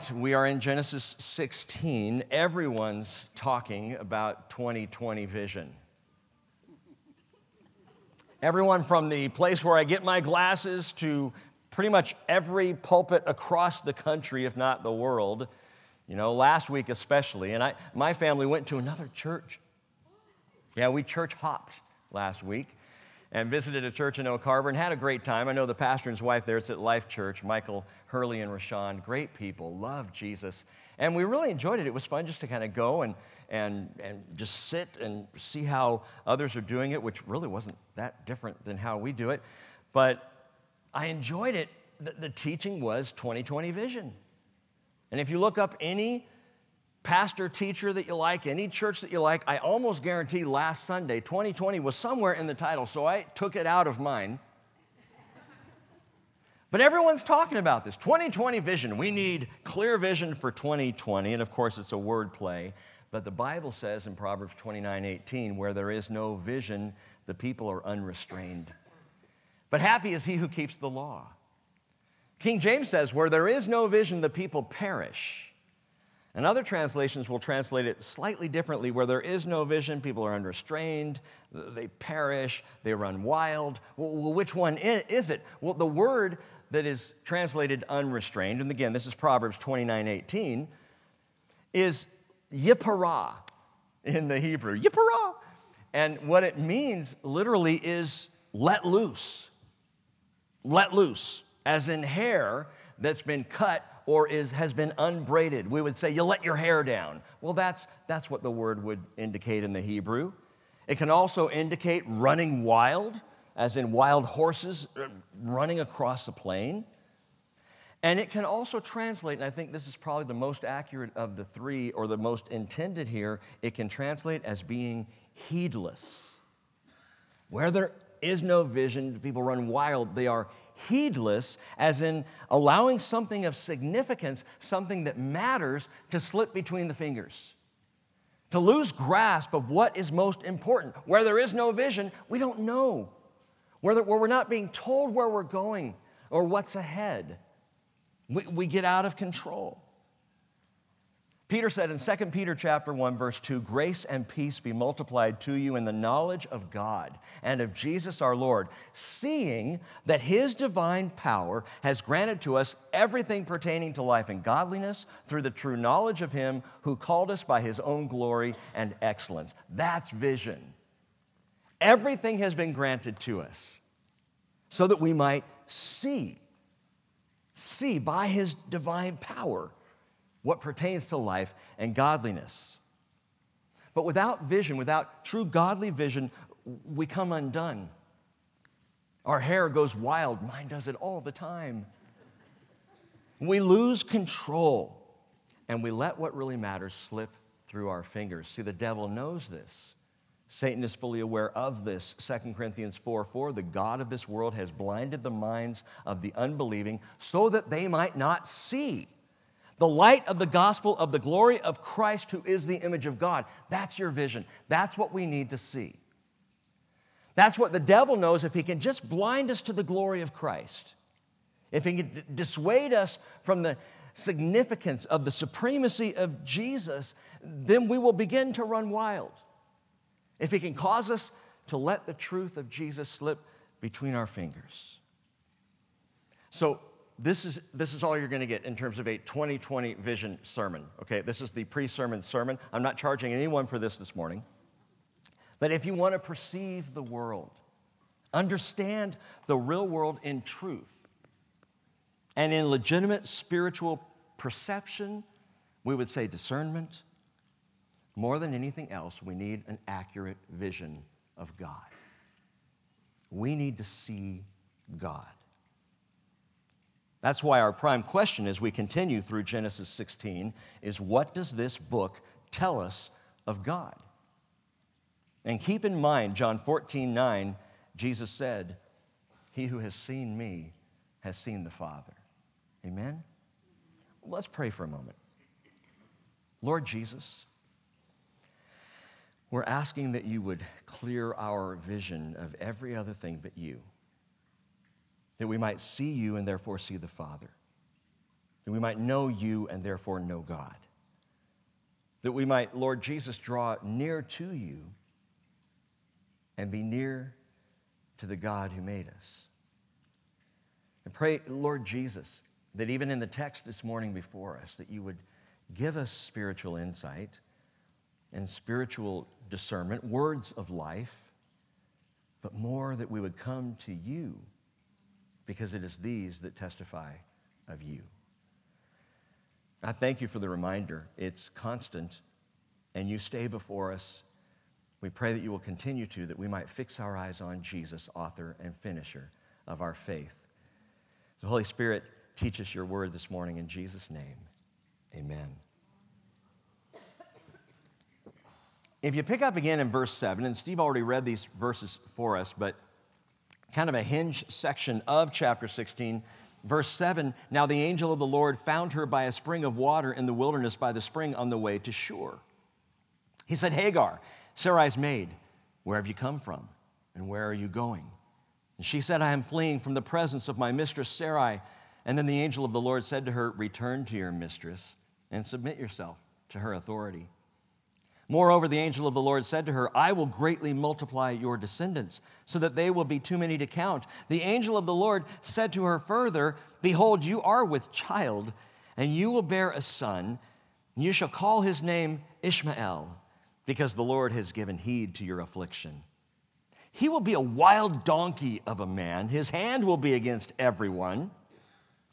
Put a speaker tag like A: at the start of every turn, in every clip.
A: Right, we are in Genesis 16. Everyone's talking about 2020 vision. Everyone from the place where I get my glasses to pretty much every pulpit across the country, if not the world. You know, last week especially, and I, my family went to another church. Yeah, we church hopped last week and visited a church in Oak Harbor and had a great time. I know the pastor and his wife there. It's at Life Church, Michael Hurley and Rashawn. Great people, love Jesus. And we really enjoyed it. It was fun just to kind of go and, and, and just sit and see how others are doing it, which really wasn't that different than how we do it. But I enjoyed it. The, the teaching was 2020 vision. And if you look up any pastor, teacher that you like, any church that you like, I almost guarantee last Sunday, 2020 was somewhere in the title, so I took it out of mine. But everyone's talking about this 2020 vision. We need clear vision for 2020, and of course, it's a word play. But the Bible says in Proverbs 29 18, where there is no vision, the people are unrestrained. But happy is he who keeps the law. King James says, where there is no vision, the people perish. And other translations will translate it slightly differently. Where there is no vision, people are unrestrained, they perish, they run wild. Well, which one is it? Well, the word that is translated unrestrained, and again, this is Proverbs 29 18, is yiparah in the Hebrew. Yiparah. And what it means literally is let loose. Let loose, as in hair that's been cut or is, has been unbraided. We would say, you let your hair down. Well, that's, that's what the word would indicate in the Hebrew. It can also indicate running wild, as in wild horses uh, running across the plain. And it can also translate, and I think this is probably the most accurate of the three, or the most intended here, it can translate as being heedless. Where there is no vision, people run wild, they are heedless, as in allowing something of significance, something that matters, to slip between the fingers. To lose grasp of what is most important. Where there is no vision, we don't know. Where, where we're not being told where we're going or what's ahead, we, we get out of control. Peter said in 2 Peter chapter 1 verse 2, grace and peace be multiplied to you in the knowledge of God and of Jesus our Lord, seeing that his divine power has granted to us everything pertaining to life and godliness through the true knowledge of him who called us by his own glory and excellence. That's vision. Everything has been granted to us so that we might see see by his divine power what pertains to life and godliness. But without vision, without true godly vision, we come undone. Our hair goes wild. Mine does it all the time. We lose control and we let what really matters slip through our fingers. See, the devil knows this. Satan is fully aware of this. 2 Corinthians 4 4, the God of this world has blinded the minds of the unbelieving so that they might not see the light of the gospel of the glory of Christ, who is the image of God. That's your vision. That's what we need to see. That's what the devil knows if he can just blind us to the glory of Christ. If he can dissuade us from the significance of the supremacy of Jesus, then we will begin to run wild. If he can cause us to let the truth of Jesus slip between our fingers. So, this is, this is all you're going to get in terms of a 2020 vision sermon. Okay, this is the pre sermon sermon. I'm not charging anyone for this this morning. But if you want to perceive the world, understand the real world in truth, and in legitimate spiritual perception, we would say discernment. More than anything else, we need an accurate vision of God. We need to see God. That's why our prime question as we continue through Genesis 16 is what does this book tell us of God? And keep in mind, John 14, 9, Jesus said, He who has seen me has seen the Father. Amen? Let's pray for a moment. Lord Jesus, we're asking that you would clear our vision of every other thing but you that we might see you and therefore see the Father. that we might know you and therefore know God. That we might, Lord Jesus, draw near to you and be near to the God who made us. And pray, Lord Jesus, that even in the text this morning before us, that you would give us spiritual insight and spiritual discernment, words of life, but more that we would come to you because it is these that testify of you. I thank you for the reminder. It's constant, and you stay before us. We pray that you will continue to, that we might fix our eyes on Jesus, author and finisher of our faith. The Holy Spirit, teach us your word this morning in Jesus' name. Amen. If you pick up again in verse 7, and Steve already read these verses for us, but kind of a hinge section of chapter 16 Verse 7 Now the angel of the Lord found her by a spring of water in the wilderness by the spring on the way to Shur. He said, Hagar, Sarai's maid, where have you come from? And where are you going? And she said, I am fleeing from the presence of my mistress Sarai. And then the angel of the Lord said to her, Return to your mistress and submit yourself to her authority. Moreover, the angel of the Lord said to her, I will greatly multiply your descendants, so that they will be too many to count. The angel of the Lord said to her further, Behold, you are with child, and you will bear a son. And you shall call his name Ishmael, because the Lord has given heed to your affliction. He will be a wild donkey of a man. His hand will be against everyone,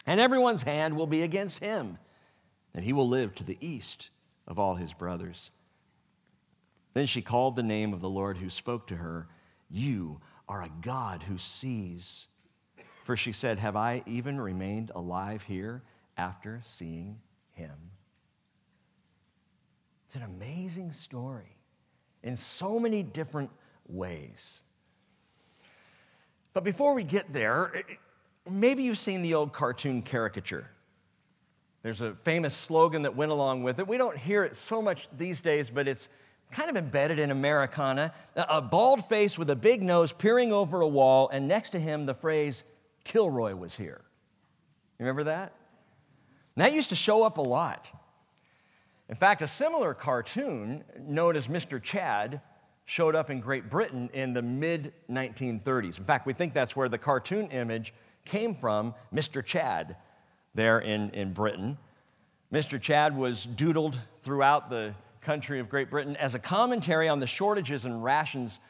A: and everyone's hand will be against him. And he will live to the east of all his brothers. Then she called the name of the Lord who spoke to her, You are a God who sees. For she said, Have I even remained alive here after seeing him? It's an amazing story in so many different ways. But before we get there, maybe you've seen the old cartoon caricature. There's a famous slogan that went along with it. We don't hear it so much these days, but it's kind of embedded in Americana, a bald face with a big nose peering over a wall, and next to him the phrase, Kilroy was here. You remember that? And that used to show up a lot. In fact, a similar cartoon known as Mr. Chad showed up in Great Britain in the mid 1930s. In fact, we think that's where the cartoon image came from, Mr. Chad, there in, in Britain. Mr. Chad was doodled throughout the country of Great Britain as a commentary on the shortages and rations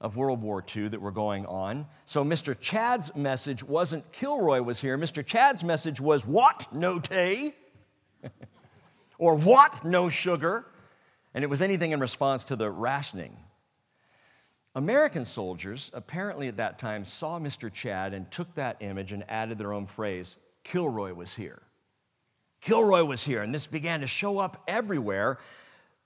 A: of World War II that were going on. So Mr. Chad's message wasn't Kilroy was here. Mr. Chad's message was what? No tea? or what? No sugar? And it was anything in response to the rationing. American soldiers apparently at that time saw Mr. Chad and took that image and added their own phrase Kilroy was here. Kilroy was here, and this began to show up everywhere.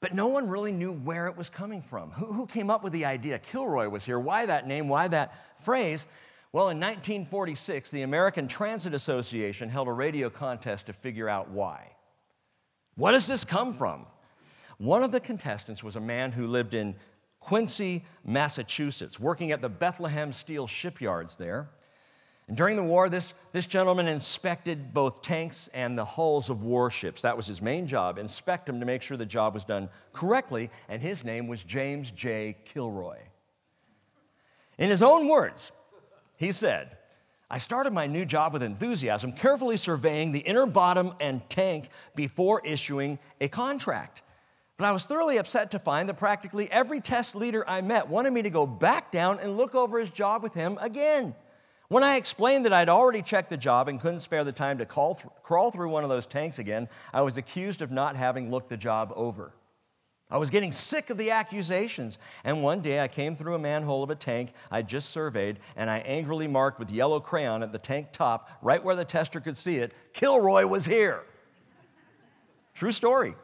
A: But no one really knew where it was coming from. Who, who came up with the idea? Kilroy was here. Why that name? Why that phrase? Well, in 1946, the American Transit Association held a radio contest to figure out why. What does this come from? One of the contestants was a man who lived in Quincy, Massachusetts, working at the Bethlehem Steel shipyards there. And during the war, this, this gentleman inspected both tanks and the hulls of warships. That was his main job, inspect them to make sure the job was done correctly, and his name was James J. Kilroy. In his own words, he said, I started my new job with enthusiasm, carefully surveying the inner bottom and tank before issuing a contract. But I was thoroughly upset to find that practically every test leader I met wanted me to go back down and look over his job with him again. When I explained that I'd already checked the job and couldn't spare the time to th- crawl through one of those tanks again, I was accused of not having looked the job over. I was getting sick of the accusations, and one day I came through a manhole of a tank I'd just surveyed, and I angrily marked with yellow crayon at the tank top, right where the tester could see it, Kilroy was here. True story.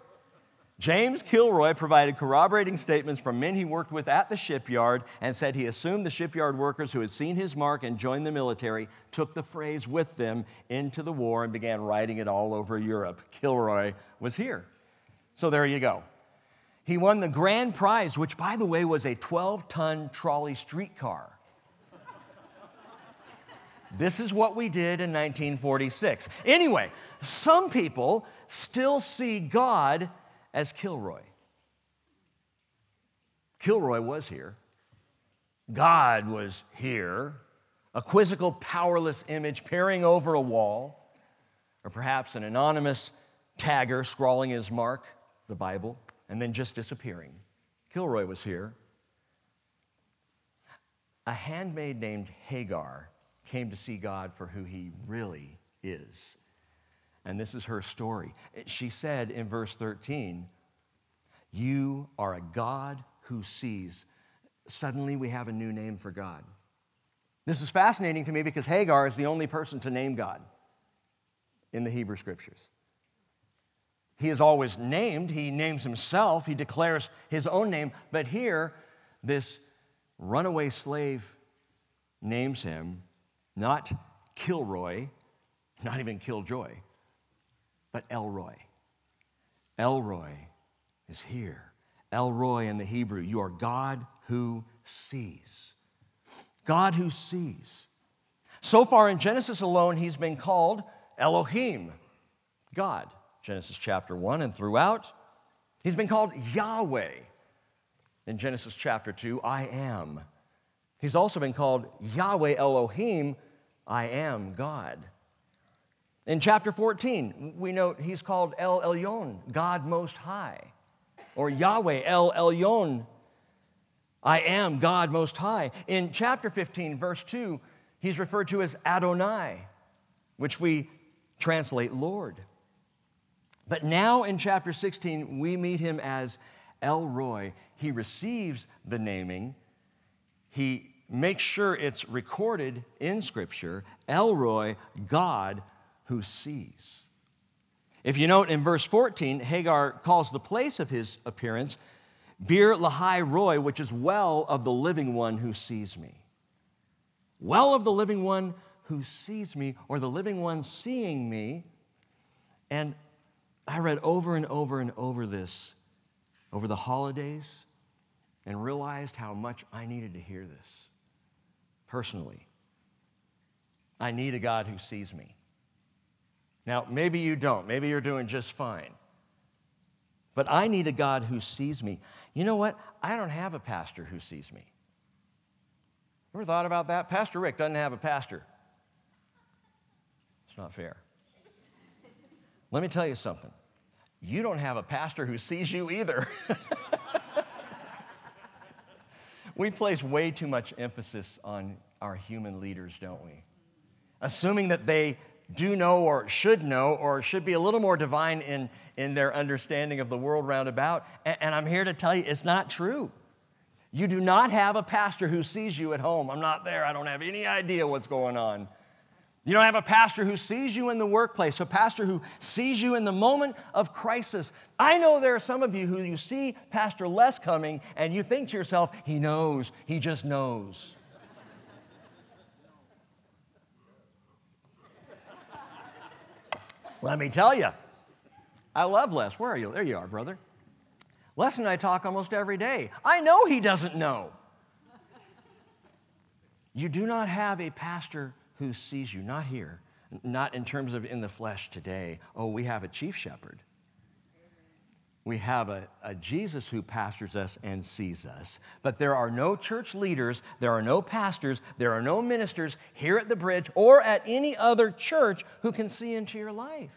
A: James Kilroy provided corroborating statements from men he worked with at the shipyard and said he assumed the shipyard workers who had seen his mark and joined the military took the phrase with them into the war and began writing it all over Europe. Kilroy was here. So there you go. He won the grand prize, which, by the way, was a 12 ton trolley streetcar. This is what we did in 1946. Anyway, some people still see God as Kilroy. Kilroy was here. God was here, a quizzical, powerless image peering over a wall, or perhaps an anonymous tagger scrawling his mark, the Bible, and then just disappearing. Kilroy was here. A handmaid named Hagar came to see God for who he really is. And this is her story. She said in verse 13, You are a God who sees. Suddenly we have a new name for God. This is fascinating to me because Hagar is the only person to name God in the Hebrew scriptures. He is always named, he names himself, he declares his own name, but here, this runaway slave names him not Kilroy, not even Killjoy, but El Roi. Elroy is here. El Roi in the Hebrew, you are God who sees. God who sees. So far in Genesis alone, he's been called Elohim, God. Genesis chapter 1 and throughout. He's been called Yahweh. In Genesis chapter 2, I am. He's also been called Yahweh Elohim, I am God. In chapter 14, we note he's called El Elyon, God Most High, or Yahweh El Elyon, I am God Most High. In chapter 15, verse 2, he's referred to as Adonai, which we translate Lord. But now in chapter 16, we meet him as El Roi. He receives the naming, he makes sure it's recorded in Scripture El Roi, God who sees. If you note in verse 14, Hagar calls the place of his appearance Beer Lahai Roi, which is well of the living one who sees me. Well of the living one who sees me, or the living one seeing me. And I read over and over and over this over the holidays and realized how much I needed to hear this personally. I need a God who sees me. Now, maybe you don't. Maybe you're doing just fine. But I need a God who sees me. You know what? I don't have a pastor who sees me. Ever thought about that? Pastor Rick doesn't have a pastor. It's not fair. Let me tell you something. You don't have a pastor who sees you either. we place way too much emphasis on our human leaders, don't we? Assuming that they do know or should know or should be a little more divine in, in their understanding of the world round about. And, and I'm here to tell you it's not true. You do not have a pastor who sees you at home. I'm not there. I don't have any idea what's going on. You don't have a pastor who sees you in the workplace, a pastor who sees you in the moment of crisis. I know there are some of you who you see Pastor Les coming and you think to yourself, he knows, he just knows. Let me tell you, I love Les. Where are you? There you are, brother. Les and I talk almost every day. I know he doesn't know. You do not have a pastor who sees you, not here, not in terms of in the flesh today. Oh, we have a chief shepherd. We have a, a, Jesus who pastors us and sees us. But there are no church leaders, there are no pastors, there are no ministers here at the bridge or at any other church who can see into your life.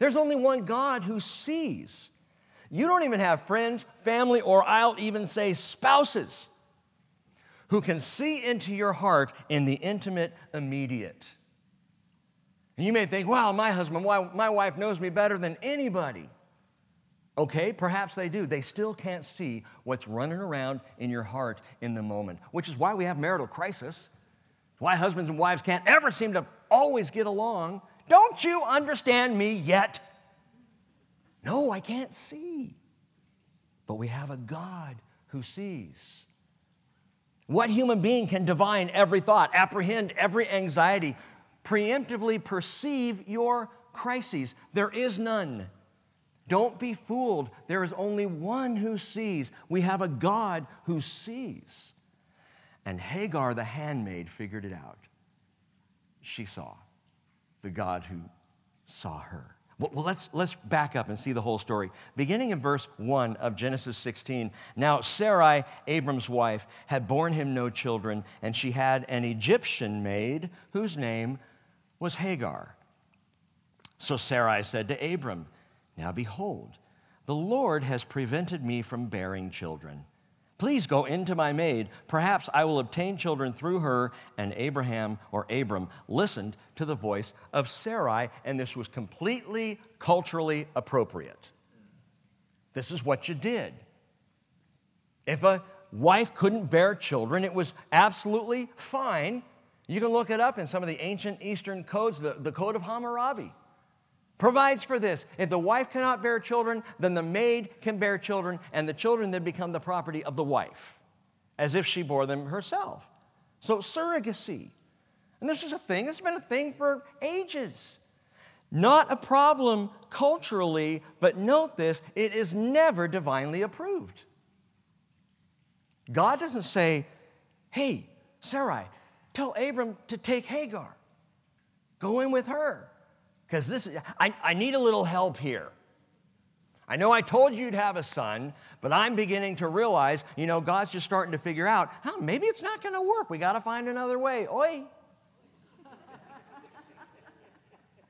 A: There's only one God who sees. You don't even have friends, family, or I'll even say spouses who can see into your heart in the intimate, immediate. And you may think, wow, my husband, my wife knows me better than anybody. Okay, perhaps they do. They still can't see what's running around in your heart in the moment, which is why we have marital crisis, why husbands and wives can't ever seem to always get along. Don't you understand me yet? No, I can't see. But we have a God who sees. What human being can divine every thought, apprehend every anxiety, preemptively perceive your crises? There is none. Don't be fooled. There is only one who sees. We have a God who sees. And Hagar, the handmaid, figured it out. she saw the God who saw her. Well, let's, let's back up and see the whole story. Beginning in verse 1 of Genesis 16. Now, Sarai, Abram's wife, had borne him no children, and she had an Egyptian maid whose name was Hagar. So Sarai said to Abram, Now behold, the Lord has prevented me from bearing children. Please go into my maid. Perhaps I will obtain children through her. And Abraham or Abram listened to the voice of Sarai, and this was completely culturally appropriate. This is what you did. If a wife couldn't bear children, it was absolutely fine. You can look it up in some of the ancient Eastern codes, the, the Code of Hammurabi provides for this. If the wife cannot bear children, then the maid can bear children, and the children then become the property of the wife, as if she bore them herself. So, surrogacy. And this is a thing, it's been a thing for ages. Not a problem culturally, but note this it is never divinely approved. God doesn't say, hey, Sarai, tell Abram to take Hagar, go in with her because this I, I need a little help here. I know I told you you'd have a son, but I'm beginning to realize, you know, God's just starting to figure out, oh, maybe it's not going to work. We got to find another way. Oi.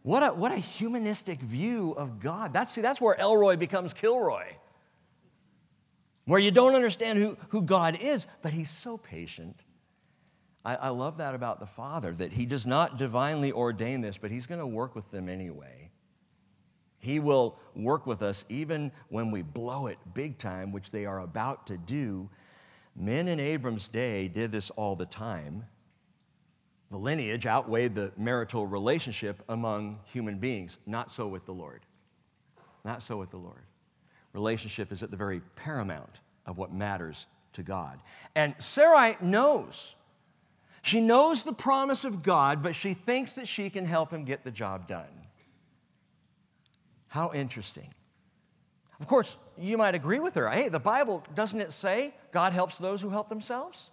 A: what, a, what a humanistic view of God. That's, see, that's where El Roi becomes Kilroy, where you don't understand who, who God is, but he's so patient. I, I love that about the Father, that He does not divinely ordain this, but He's going to work with them anyway. He will work with us even when we blow it big time, which they are about to do. Men in Abram's day did this all the time. The lineage outweighed the marital relationship among human beings. Not so with the Lord. Not so with the Lord. Relationship is at the very paramount of what matters to God. And Sarai knows she knows the promise of God, but she thinks that she can help him get the job done. How interesting. Of course, you might agree with her. Hey, the Bible, doesn't it say God helps those who help themselves?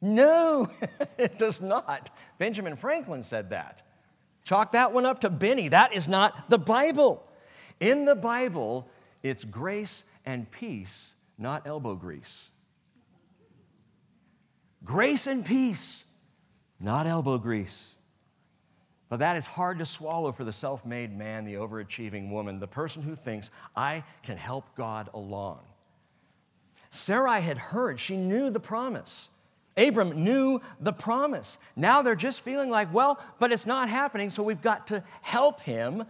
A: No, it does not. Benjamin Franklin said that. Chalk that one up to Benny. That is not the Bible. In the Bible, it's grace and peace, not elbow grease. Grace and peace, not elbow grease. But that is hard to swallow for the self made man, the overachieving woman, the person who thinks, I can help God along. Sarai had heard, she knew the promise. Abram knew the promise. Now they're just feeling like, well, but it's not happening, so we've got to help him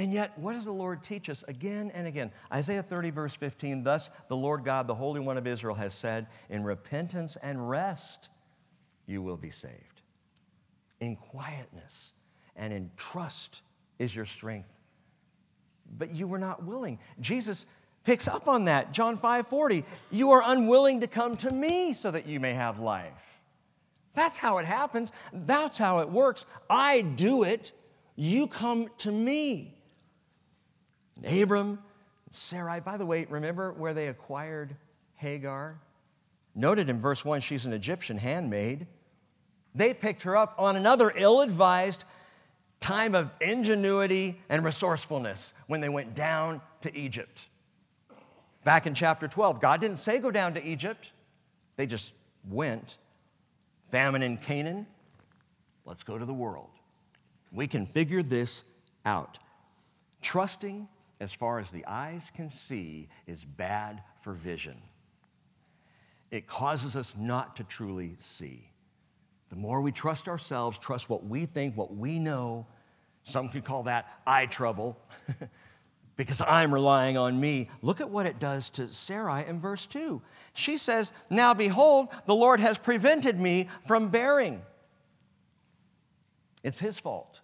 A: and yet, what does the Lord teach us again and again? Isaiah 30, verse 15 Thus the Lord God, the Holy One of Israel, has said, In repentance and rest you will be saved. In quietness and in trust is your strength. But you were not willing. Jesus picks up on that. John 5 40, you are unwilling to come to me so that you may have life. That's how it happens. That's how it works. I do it. You come to me. Abram, Sarai. By the way, remember where they acquired Hagar? Noted in verse 1, she's an Egyptian handmaid. They picked her up on another ill advised time of ingenuity and resourcefulness when they went down to Egypt. Back in chapter 12, God didn't say go down to Egypt, they just went. Famine in Canaan, let's go to the world. We can figure this out. Trusting as far as the eyes can see, is bad for vision. It causes us not to truly see. The more we trust ourselves, trust what we think, what we know, some could call that eye trouble, because I'm relying on me. Look at what it does to Sarai in verse 2. She says, Now behold, the Lord has prevented me from bearing. It's his fault.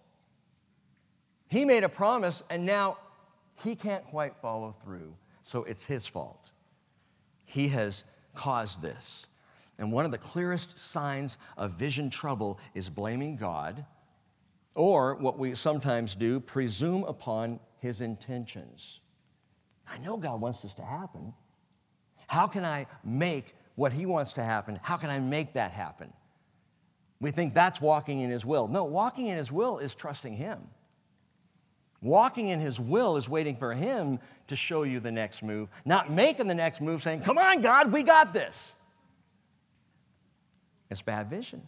A: He made a promise, and now he can't quite follow through, so it's his fault. He has caused this. And one of the clearest signs of vision trouble is blaming God, or what we sometimes do, presume upon his intentions. I know God wants this to happen. How can I make what he wants to happen? How can I make that happen? We think that's walking in His will. No, walking in His will is trusting Him. Walking in His will is waiting for Him to show you the next move, not making the next move saying, Come on, God, we got this. It's bad vision.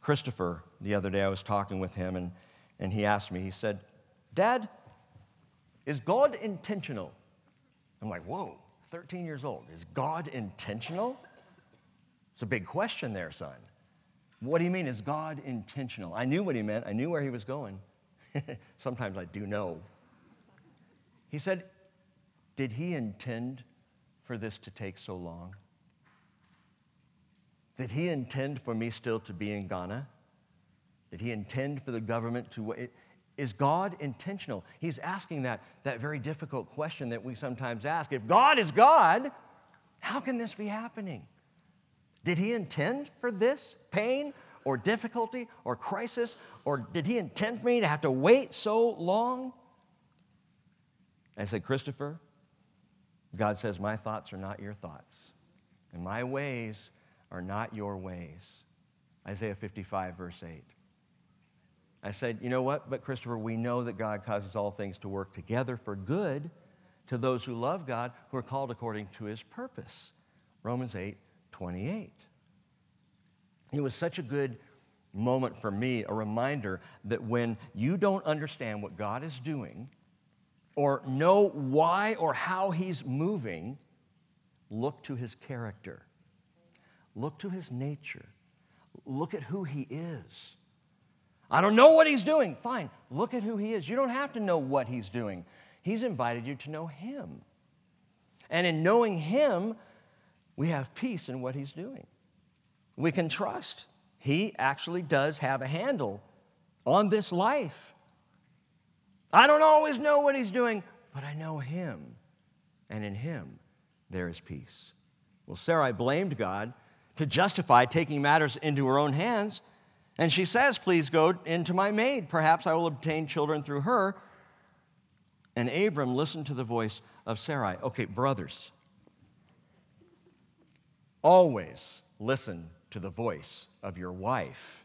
A: Christopher, the other day, I was talking with him, and, and he asked me, he said, Dad, is God intentional? I'm like, Whoa, 13 years old. Is God intentional? It's a big question there, son. What do you mean, is God intentional? I knew what he meant, I knew where he was going. Sometimes I do know. He said, Did he intend for this to take so long? Did he intend for me still to be in Ghana? Did he intend for the government to? Is God intentional? He's asking that, that very difficult question that we sometimes ask. If God is God, how can this be happening? Did he intend for this pain or difficulty or crisis? Or did he intend for me to have to wait so long? I said, Christopher, God says, My thoughts are not your thoughts, and my ways are not your ways. Isaiah 55, verse 8. I said, You know what? But Christopher, we know that God causes all things to work together for good to those who love God, who are called according to his purpose. Romans 8, 28. It was such a good moment for me, a reminder that when you don't understand what God is doing or know why or how he's moving, look to his character. Look to his nature. Look at who he is. I don't know what he's doing. Fine, look at who he is. You don't have to know what he's doing. He's invited you to know him. And in knowing him, we have peace in what he's doing. We can trust. He actually does have a handle on this life. I don't always know what he's doing, but I know him. And in him, there is peace. Well, Sarai blamed God to justify taking matters into her own hands. And she says, Please go into my maid. Perhaps I will obtain children through her. And Abram listened to the voice of Sarai. Okay, brothers, always listen to the voice of your wife.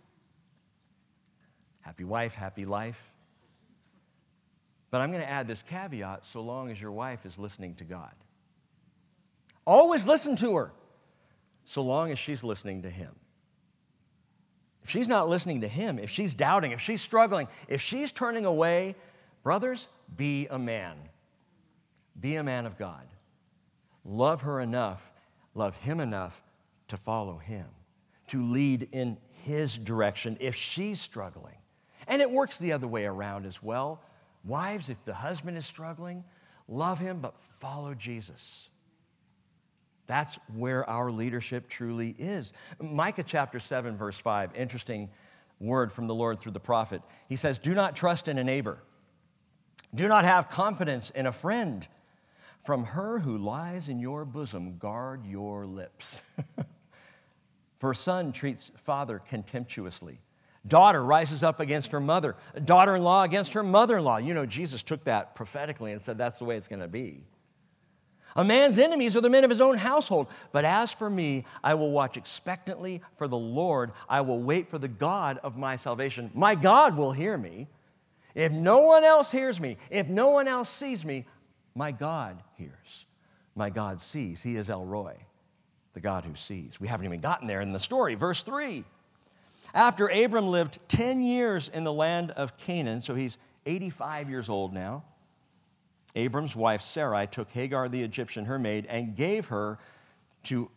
A: Happy wife, happy life. But I'm going to add this caveat so long as your wife is listening to God. Always listen to her so long as she's listening to Him. If she's not listening to Him, if she's doubting, if she's struggling, if she's turning away, brothers, be a man. Be a man of God. Love her enough, love Him enough to follow Him, to lead in His direction if she's struggling. And it works the other way around as well. Wives, if the husband is struggling, love him, but follow Jesus. That's where our leadership truly is. Micah chapter 7, verse 5, interesting word from the Lord through the prophet. He says, Do not trust in a neighbor, do not have confidence in a friend. From her who lies in your bosom, guard your lips. For son treats father contemptuously. Daughter rises up against her mother. Daughter in law against her mother in law. You know, Jesus took that prophetically and said that's the way it's going to be. A man's enemies are the men of his own household. But as for me, I will watch expectantly for the Lord. I will wait for the God of my salvation. My God will hear me. If no one else hears me, if no one else sees me, my God hears. My God sees. He is El Roi, the God who sees. We haven't even gotten there in the story. Verse 3. After Abram lived 10 years in the land of Canaan, so he's 85 years old now. Abram's wife Sarai took Hagar the Egyptian, her maid, and gave her to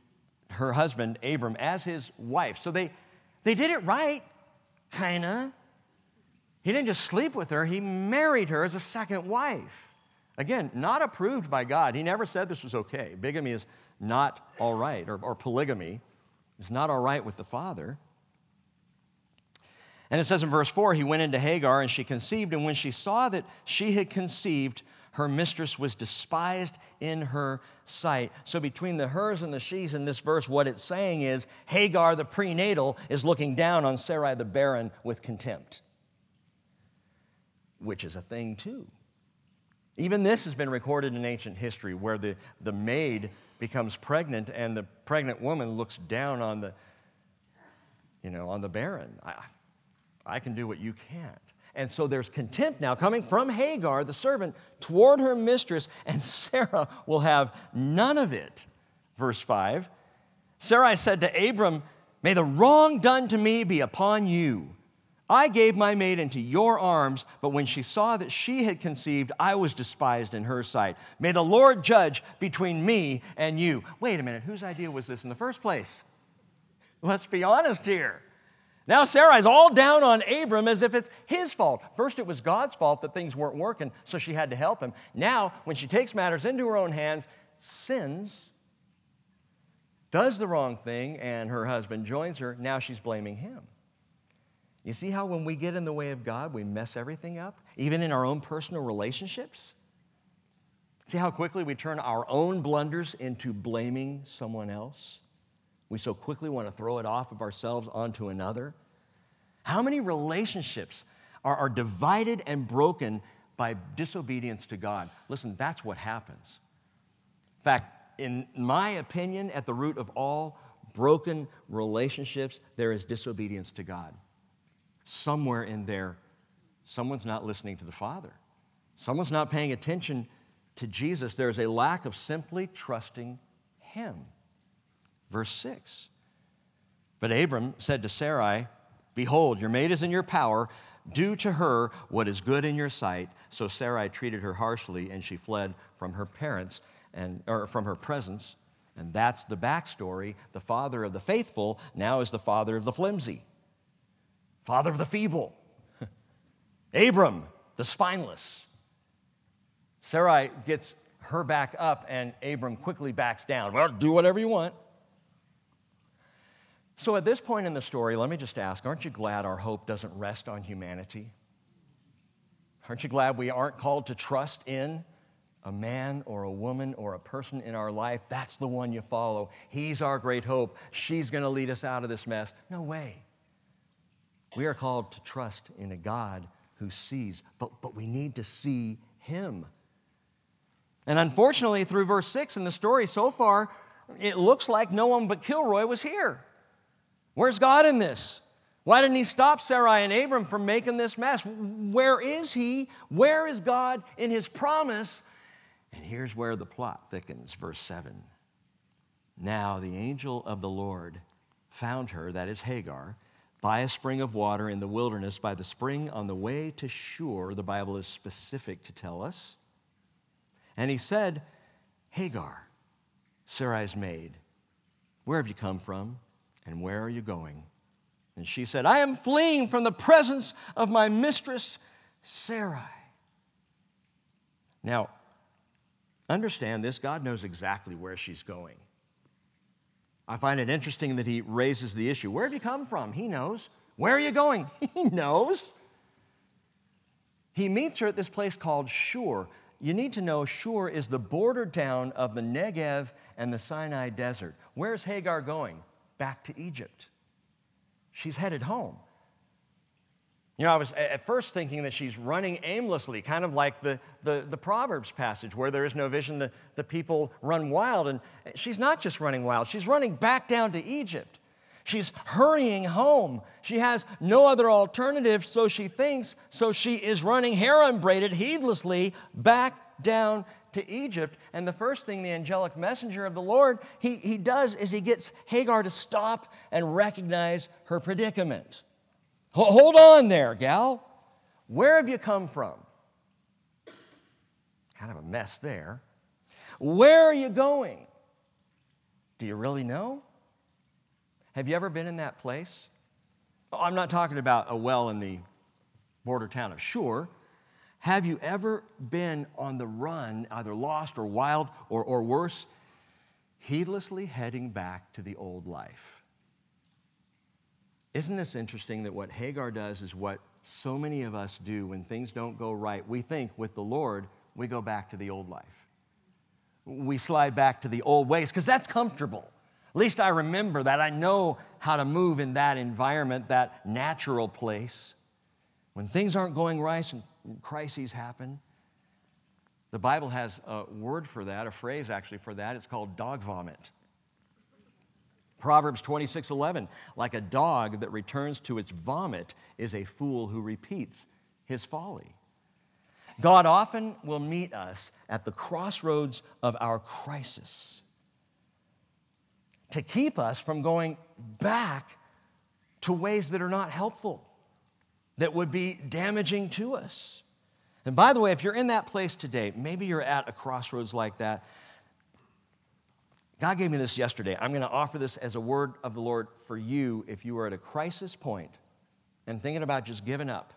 A: her husband Abram as his wife. So they, they did it right, kinda. He didn't just sleep with her, he married her as a second wife. Again, not approved by God. He never said this was okay. Bigamy is not all right, or, or polygamy is not all right with the father. And it says in verse 4 he went into Hagar and she conceived, and when she saw that she had conceived, her mistress was despised in her sight. So, between the hers and the she's in this verse, what it's saying is Hagar, the prenatal, is looking down on Sarai, the barren, with contempt, which is a thing too. Even this has been recorded in ancient history where the, the maid becomes pregnant and the pregnant woman looks down on the, you know, on the barren. I, I can do what you can't. And so there's contempt now coming from Hagar, the servant, toward her mistress, and Sarah will have none of it. Verse 5 Sarai said to Abram, May the wrong done to me be upon you. I gave my maid into your arms, but when she saw that she had conceived, I was despised in her sight. May the Lord judge between me and you. Wait a minute, whose idea was this in the first place? Let's be honest here. Now Sarai's all down on Abram as if it's his fault. First, it was God's fault that things weren't working, so she had to help him. Now, when she takes matters into her own hands, sins, does the wrong thing, and her husband joins her, now she's blaming him. You see how when we get in the way of God, we mess everything up, even in our own personal relationships? See how quickly we turn our own blunders into blaming someone else? We so quickly want to throw it off of ourselves onto another. How many relationships are, are divided and broken by disobedience to God? Listen, that's what happens. In fact, in my opinion, at the root of all broken relationships, there is disobedience to God. Somewhere in there, someone's not listening to the Father. Someone's not paying attention to Jesus. There's a lack of simply trusting Him. Verse 6. But Abram said to Sarai, Behold, your maid is in your power. Do to her what is good in your sight. So Sarai treated her harshly, and she fled from her parents and or from her presence. And that's the backstory. The father of the faithful now is the father of the flimsy, father of the feeble. Abram, the spineless. Sarai gets her back up, and Abram quickly backs down. Well, do whatever you want. So, at this point in the story, let me just ask aren't you glad our hope doesn't rest on humanity? Aren't you glad we aren't called to trust in a man or a woman or a person in our life? That's the one you follow. He's our great hope. She's going to lead us out of this mess. No way. We are called to trust in a God who sees, but, but we need to see Him. And unfortunately, through verse 6 in the story so far, it looks like no one but Kilroy was here. Where's God in this? Why didn't he stop Sarai and Abram from making this mess? Where is he? Where is God in his promise? And here's where the plot thickens, verse 7. Now the angel of the Lord found her, that is Hagar, by a spring of water in the wilderness, by the spring on the way to Shur. The Bible is specific to tell us. And he said, Hagar, Sarai's maid, where have you come from? And where are you going? And she said, I am fleeing from the presence of my mistress, Sarai. Now, understand this God knows exactly where she's going. I find it interesting that he raises the issue. Where have you come from? He knows. Where are you going? He knows. He meets her at this place called Shur. You need to know Shur is the border town of the Negev and the Sinai desert. Where's Hagar going? back to Egypt. She's headed home. You know, I was at first thinking that she's running aimlessly, kind of like the, the, the, Proverbs passage where there is no vision, the, the people run wild. And she's not just running wild, she's running back down to Egypt. She's hurrying home. She has no other alternative, so she thinks, so she is running hair unbraided heedlessly back down to Egypt. And the first thing the angelic messenger of the Lord he, he does is he gets Hagar to stop and recognize her predicament. Hold on there, gal. Where have you come from? Kind of a mess there. Where are you going? Do you really know? Have you ever been in that place? Oh, I'm not talking about a well in the border town of Shur. Have you ever been on the run, either lost or wild or, or worse, heedlessly heading back to the old life? Isn't this interesting that what Hagar does is what so many of us do when things don't go right? We think with the Lord, we go back to the old life. We slide back to the old ways because that's comfortable. At least I remember that. I know how to move in that environment, that natural place. When things aren't going right and crises happen. The Bible has a word for that, a phrase actually for that. It's called dog vomit. Proverbs 26 11, like a dog that returns to its vomit is a fool who repeats his folly. God often will meet us at the crossroads of our crisis to keep us from going back to ways that are not helpful, that would be damaging to us. And by the way, if you're in that place today, maybe you're at a crossroads like that. God gave me this yesterday. I'm going to offer this as a word of the Lord for you if you are at a crisis point and thinking about just giving up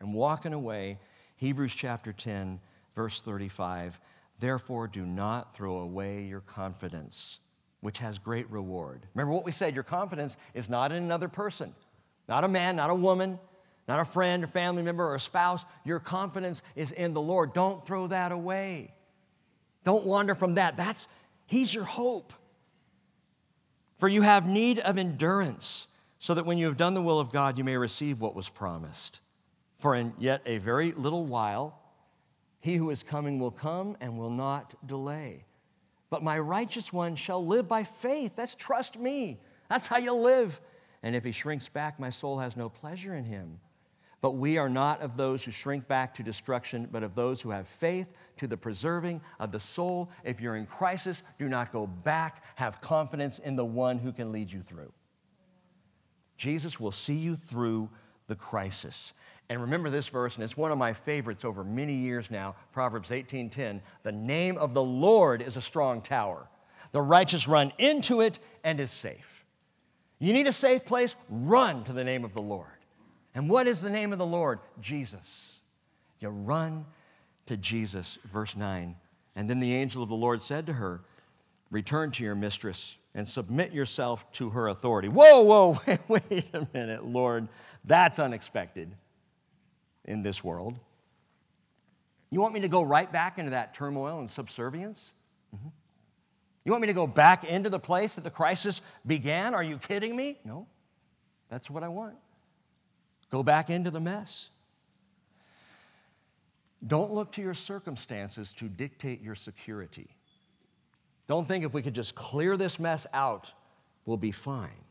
A: and walking away Hebrews chapter 10, verse 35. Therefore, do not throw away your confidence, which has great reward. Remember what we said your confidence is not in another person, not a man, not a woman, not a friend or family member or a spouse. Your confidence is in the Lord. Don't throw that away. Don't wander from that. That's He's your hope. For you have need of endurance, so that when you have done the will of God, you may receive what was promised. For in yet a very little while, he who is coming will come and will not delay. But my righteous one shall live by faith. That's trust me. That's how you live. And if he shrinks back, my soul has no pleasure in him. But we are not of those who shrink back to destruction, but of those who have faith to the preserving of the soul. If you're in crisis, do not go back. Have confidence in the one who can lead you through. Jesus will see you through the crisis. And remember this verse, and it's one of my favorites over many years now, Proverbs 18:10. The name of the Lord is a strong tower. The righteous run into it and is safe. You need a safe place? Run to the name of the Lord. And what is the name of the Lord? Jesus. You run to Jesus, verse 9. And then the angel of the Lord said to her, Return to your mistress and submit yourself to her authority. Whoa, whoa, wait, a minute, Lord. That's unexpected in this world. You want me to go right back into that turmoil and subservience? Mm-hmm. You want me to go back into the place that the crisis began? Are you kidding me? No, that's what I want. Go back into the mess. Don't look to your circumstances to dictate your security. Don't think if we could just clear this mess out, we'll be fine.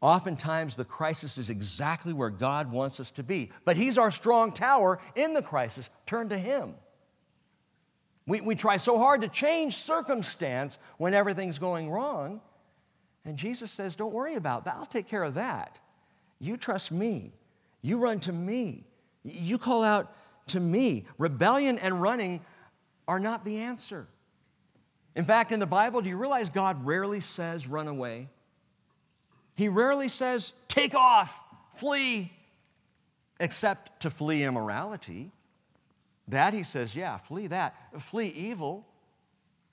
A: Oftentimes, the crisis is exactly where God wants us to be. But He's our strong tower in the crisis. Turn to Him. We, we try so hard to change circumstance when everything's going wrong. And Jesus says, Don't worry about that. I'll take care of that. You trust me. You run to me. You call out to me. Rebellion and running are not the answer. In fact, in the Bible, do you realize God rarely says run away? He rarely says, take off, flee, except to flee immorality. That he says, yeah, flee that. Flee evil.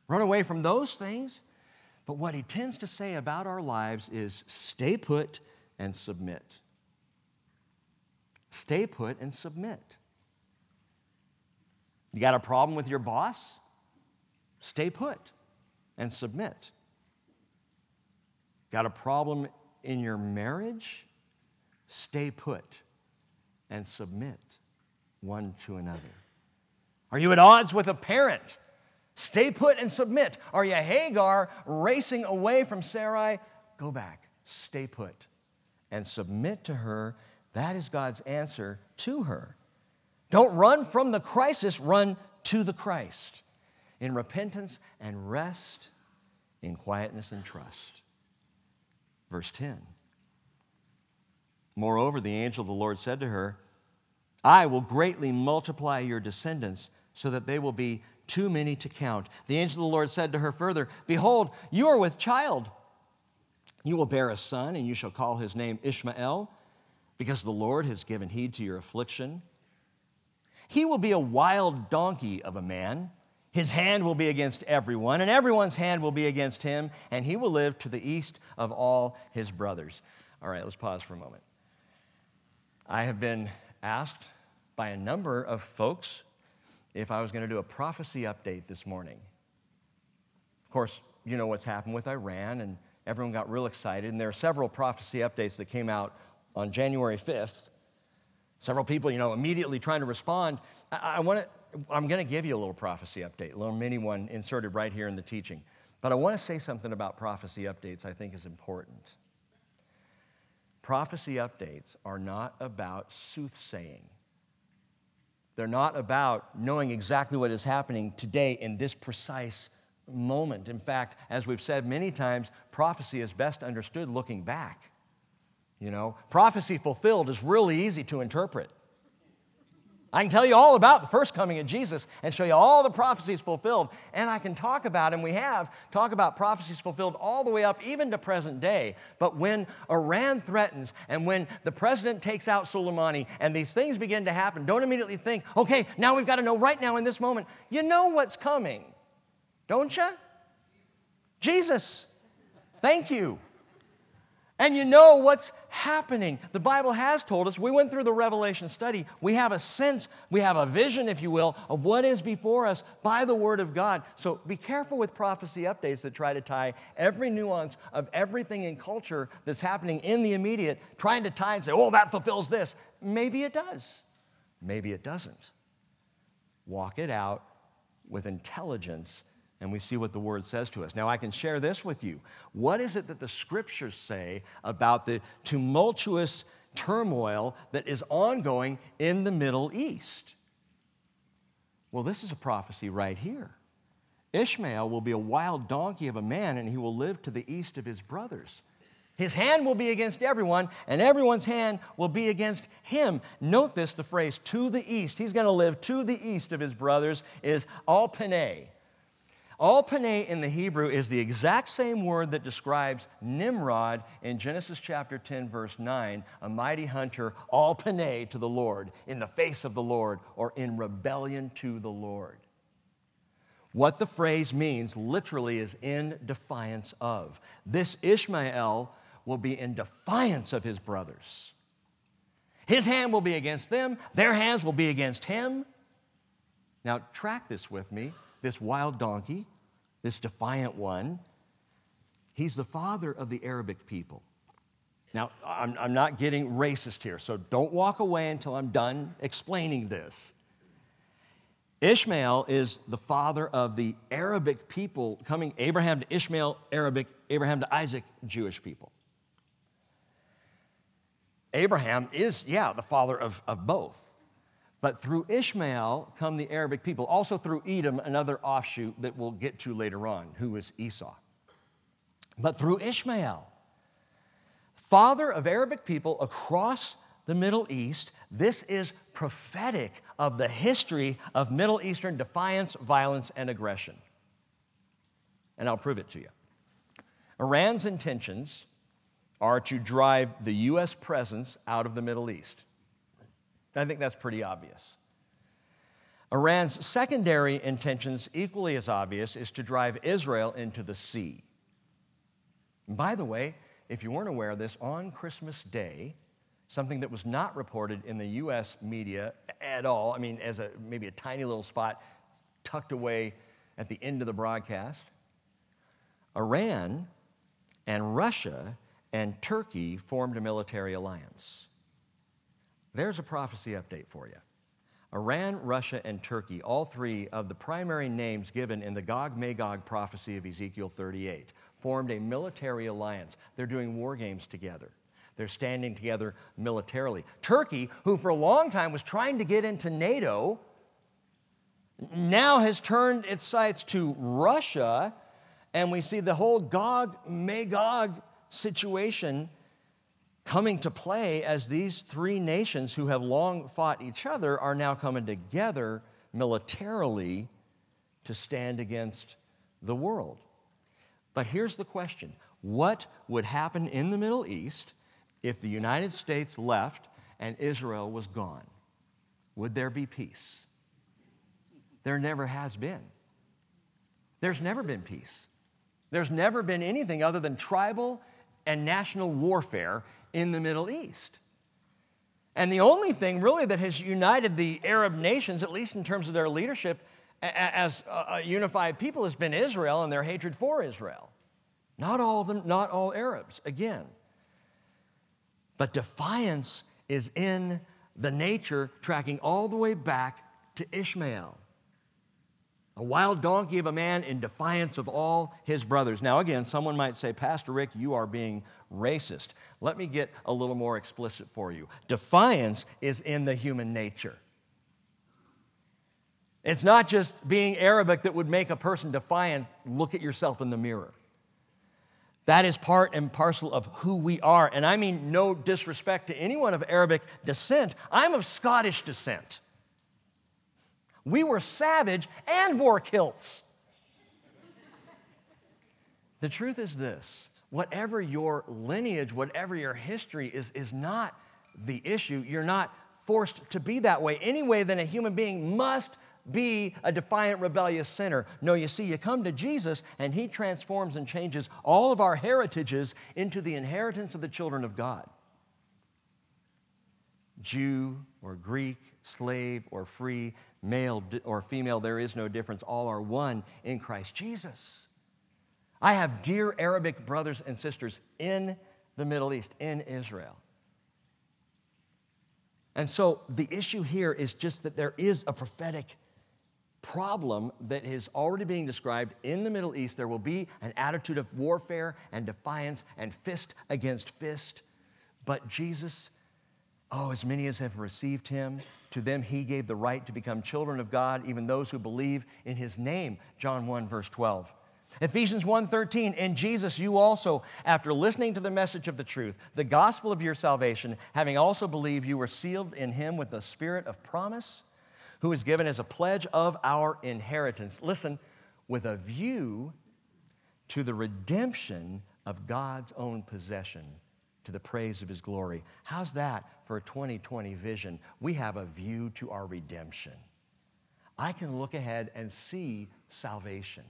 A: Run away from those things. But what he tends to say about our lives is stay put and submit. Stay put and submit. You got a problem with your boss? Stay put and submit. Got a problem in your marriage, stay put and submit one to another. Are you at odds with a parent? Stay put and submit. Are you Hagar racing away from Sarai? Go back, stay put, and submit to her. That is God's answer to her. Don't run from the crisis, run to the Christ in repentance and rest in quietness and trust. Verse 10. Moreover, the angel of the Lord said to her, I will greatly multiply your descendants so that they will be too many to count. The angel of the Lord said to her further, Behold, you are with child. You will bear a son, and you shall call his name Ishmael, because the Lord has given heed to your affliction. He will be a wild donkey of a man his hand will be against everyone, and everyone's hand will be against him, and he will live to the east of all his brothers. All right, let's pause for a moment. I have been asked by a number of folks if I was going to do a prophecy update this morning. Of course, you know what's happened with Iran, and everyone got real excited, and there are several prophecy updates that came out on January 5th. Several people, you know, immediately trying to respond. I, I want to I'm going to give you a little prophecy update, a little mini one inserted right here in the teaching. But I want to say something about prophecy updates I think is important. Prophecy updates are not about soothsaying. They're not about knowing exactly what is happening today in this precise moment. In fact, as we've said many times, prophecy is best understood looking back. You know, prophecy fulfilled is really easy to interpret. I can tell you all about the first coming of Jesus and show you all the prophecies fulfilled. And I can talk about, and we have, talk about prophecies fulfilled all the way up even to present day. But when Iran threatens and when the president takes out Soleimani and these things begin to happen, don't immediately think, okay, now we've got to know right now in this moment. You know what's coming, don't you? Jesus. Thank you and you know what's happening. The Bible has told us, we went through the Revelation study, we have a sense, we have a vision, if you will, of what is before us by the Word of God. So be careful with prophecy updates that try to tie every nuance of everything in culture that's happening in the immediate, trying to tie and say, oh, that fulfills this. Maybe it does, maybe it doesn't. Walk it out with intelligence and we see what the word says to us. Now, I can share this with you. What is it that the scriptures say about the tumultuous turmoil that is ongoing in the Middle East? Well, this is a prophecy right here. Ishmael will be a wild donkey of a man, and he will live to the east of his brothers. His hand will be against everyone, and everyone's hand will be against him. Note this the phrase to the east. He's going to live to the east of his brothers is alpane. Alpane in the Hebrew is the exact same word that describes Nimrod in Genesis chapter 10, verse 9, a mighty hunter, alpane to the Lord, in the face of the Lord, or in rebellion to the Lord. What the phrase means literally is in defiance of. This Ishmael will be in defiance of his brothers. His hand will be against them, their hands will be against him. Now, track this with me this wild donkey, this defiant one, he's the father of the Arabic people. Now, I'm, I'm not getting racist here, so don't walk away until I'm done explaining this. Ishmael is the father of the Arabic people coming, Abraham to Ishmael, Arabic, Abraham to Isaac, Jewish people. Abraham is, yeah, the father of, of both. But through Ishmael come the Arabic people, also through Edom, another offshoot that we'll get to later on, who is Esau. But through Ishmael, father of Arabic people across the Middle East, this is prophetic of the history of Middle Eastern defiance, violence, and aggression. And I'll prove it to you. Iran's intentions are to drive the U.S. presence out of the Middle East. I think that's pretty obvious. Iran's secondary intentions, equally as obvious, is to drive Israel into the sea. And by the way, if you weren't aware of this, on Christmas Day, something that was not reported in the US media at all, I mean, as a maybe a tiny little spot tucked away at the end of the broadcast, Iran and Russia and Turkey formed a military alliance. There's a prophecy update for you. Iran, Russia, and Turkey, all three of the primary names given in the Gog Magog prophecy of Ezekiel 38, formed a military alliance. They're doing war games together. They're standing together militarily. Turkey, who for a long time was trying to get into NATO, now has turned its sights to Russia, and we see the whole Gog Magog situation coming to play as these three nations who have long fought each other are now coming together militarily to stand against the world. But here's the question what would happen in the Middle East if the United States left and Israel was gone? Would there be peace? There never has been. There's never been peace. There's never been anything other than tribal and national warfare in the Middle East. And the only thing really that has united the Arab nations, at least in terms of their leadership as a unified people, has been Israel and their hatred for Israel. Not all of them, not all Arabs, again. But defiance is in the nature tracking all the way back to Ishmael. A wild donkey of a man in defiance of all his brothers. Now, again, someone might say, Pastor Rick, you are being racist. Let me get a little more explicit for you. Defiance is in the human nature. It's not just being Arabic that would make a person defiant. Look at yourself in the mirror. That is part and parcel of who we are. And I mean no disrespect to anyone of Arabic descent. I'm of Scottish descent. We were savage and wore kilts. The truth is this whatever your lineage, whatever your history is, is not the issue. You're not forced to be that way any way than a human being must be a defiant, rebellious sinner. No, you see, you come to Jesus and He transforms and changes all of our heritages into the inheritance of the children of God. Jew or Greek, slave or free, male or female, there is no difference. All are one in Christ Jesus. I have dear Arabic brothers and sisters in the Middle East, in Israel. And so the issue here is just that there is a prophetic problem that is already being described in the Middle East. There will be an attitude of warfare and defiance and fist against fist. But Jesus, oh, as many as have received him, to them he gave the right to become children of God, even those who believe in his name. John 1, verse 12. Ephesians 1:13 in Jesus you also after listening to the message of the truth the gospel of your salvation having also believed you were sealed in him with the spirit of promise who is given as a pledge of our inheritance. Listen, with a view to the redemption of God's own possession to the praise of his glory. How's that for a 2020 vision? We have a view to our redemption. I can look ahead and see salvation.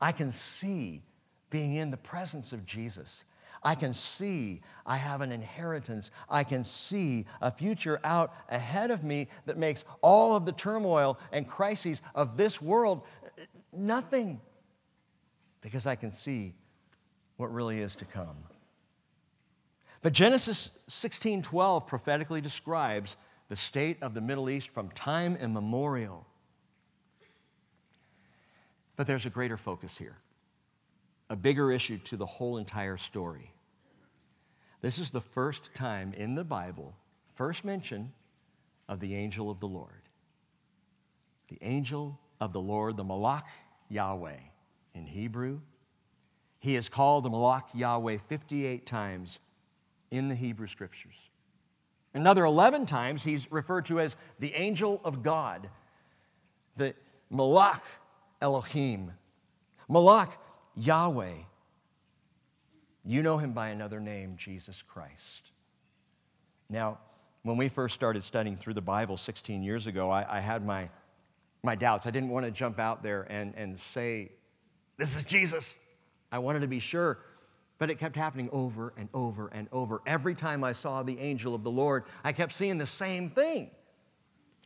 A: I can see being in the presence of Jesus. I can see I have an inheritance. I can see a future out ahead of me that makes all of the turmoil and crises of this world nothing because I can see what really is to come. But Genesis 16:12 prophetically describes the state of the Middle East from time immemorial. But there's a greater focus here, a bigger issue to the whole entire story. This is the first time in the Bible, first mention of the angel of the Lord. The angel of the Lord, the Malach Yahweh in Hebrew. He is called the Malach Yahweh 58 times in the Hebrew scriptures. Another 11 times he's referred to as the angel of God, the Malach Elohim, Malach Yahweh. You know him by another name, Jesus Christ. Now, when we first started studying through the Bible 16 years ago, I, I had my, my doubts. I didn't want to jump out there and, and say, This is Jesus. I wanted to be sure. But it kept happening over and over and over. Every time I saw the angel of the Lord, I kept seeing the same thing.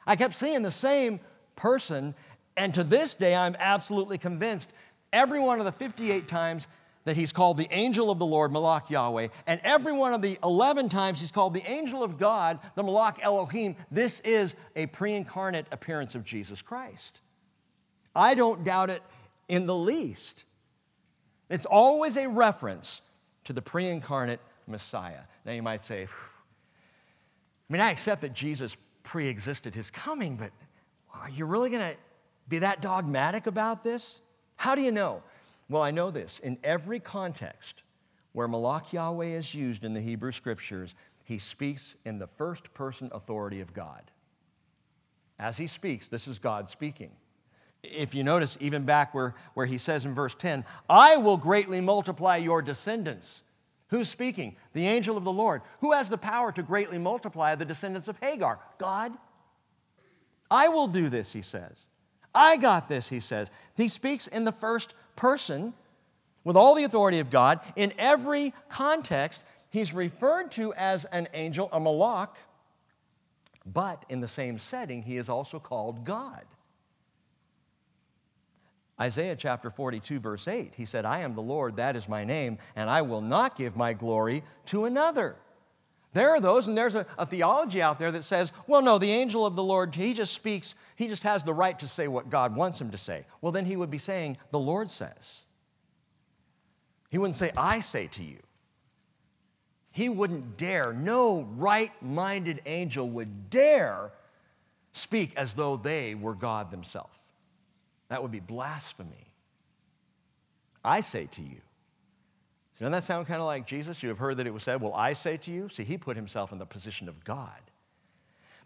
A: I kept seeing the same person. And to this day, I'm absolutely convinced every one of the 58 times that he's called the angel of the Lord, Malach Yahweh, and every one of the 11 times he's called the angel of God, the Malach Elohim, this is a pre incarnate appearance of Jesus Christ. I don't doubt it in the least. It's always a reference to the pre incarnate Messiah. Now you might say, I mean, I accept that Jesus pre existed his coming, but are you really going to be that dogmatic about this? How do you know? Well, I know this. In every context where Malach Yahweh is used in the Hebrew Scriptures, he speaks in the first person authority of God. As he speaks, this is God speaking. If you notice, even back where, where he says in verse 10, I will greatly multiply your descendants. Who's speaking? The angel of the Lord. Who has the power to greatly multiply the descendants of Hagar? God. I will do this, he says. I got this, he says. He speaks in the first person with all the authority of God. In every context, he's referred to as an angel, a malach, but in the same setting, he is also called God. Isaiah chapter 42, verse 8, he said, I am the Lord, that is my name, and I will not give my glory to another. There are those, and there's a, a, theology out there that says, well, no, the angel of the Lord, he just speaks, he just has the right to say what God wants him to say. Well, then he would be saying, the Lord says. He wouldn't say, I say to you. He wouldn't dare, no right minded angel would dare speak as though they were God themselves. That would be blasphemy. I say to you. Doesn't that sound kind of like Jesus? You have heard that it was said, Well, I say to you. See, he put himself in the position of God.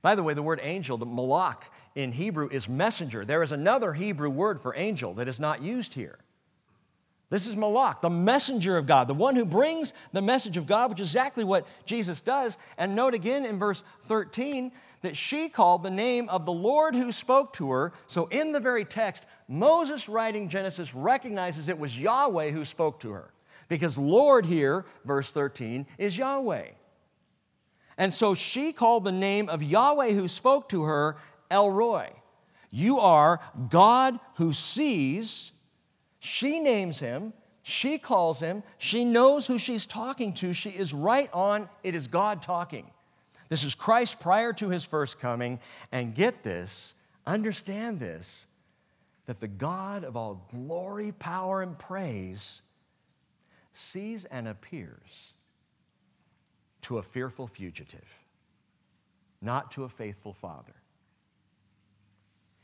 A: By the way, the word angel, the malak in Hebrew, is messenger. There is another Hebrew word for angel that is not used here. This is Malak, the messenger of God, the one who brings the message of God, which is exactly what Jesus does. And note again in verse 13 that she called the name of the Lord who spoke to her. So in the very text, Moses writing Genesis recognizes it was Yahweh who spoke to her. Because Lord here, verse 13, is Yahweh. And so she called the name of Yahweh who spoke to her El Roi. You are God who sees she names him, she calls him, she knows who she's talking to. She is right on, it is God talking. This is Christ prior to his first coming. And get this, understand this, that the God of all glory, power, and praise sees and appears to a fearful fugitive, not to a faithful father.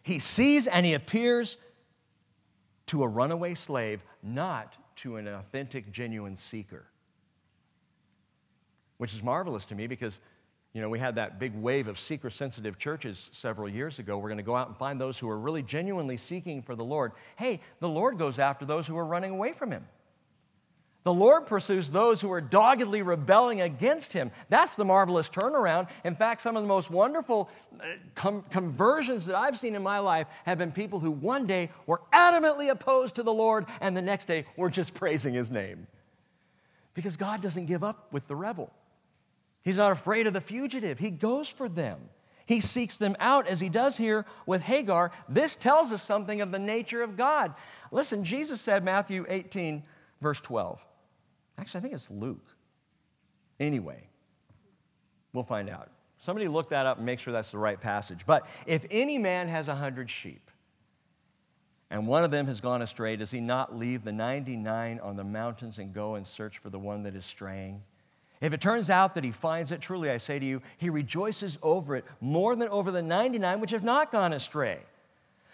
A: He sees and he appears to a runaway slave, not to an authentic, genuine seeker. Which is marvelous to me because, you know, we had that big wave of seeker sensitive churches several years ago. We're going to go out and find those who are really genuinely seeking for the Lord. Hey, the Lord goes after those who are running away from Him. The Lord pursues those who are doggedly rebelling against Him. That's the marvelous turnaround. In fact, some of the most wonderful uh, com- conversions that I've seen in my life have been people who one day were adamantly opposed to the Lord and the next day were just praising His name. Because God doesn't give up with the rebel, He's not afraid of the fugitive, He goes for them. He seeks them out as he does here with Hagar. This tells us something of the nature of God. Listen, Jesus said, Matthew 18, verse 12. Actually, I think it's Luke. Anyway, we'll find out. Somebody look that up and make sure that's the right passage. But if any man has a hundred sheep and one of them has gone astray, does he not leave the 99 on the mountains and go and search for the one that is straying? If it turns out that he finds it, truly I say to you, he rejoices over it more than over the 99 which have not gone astray.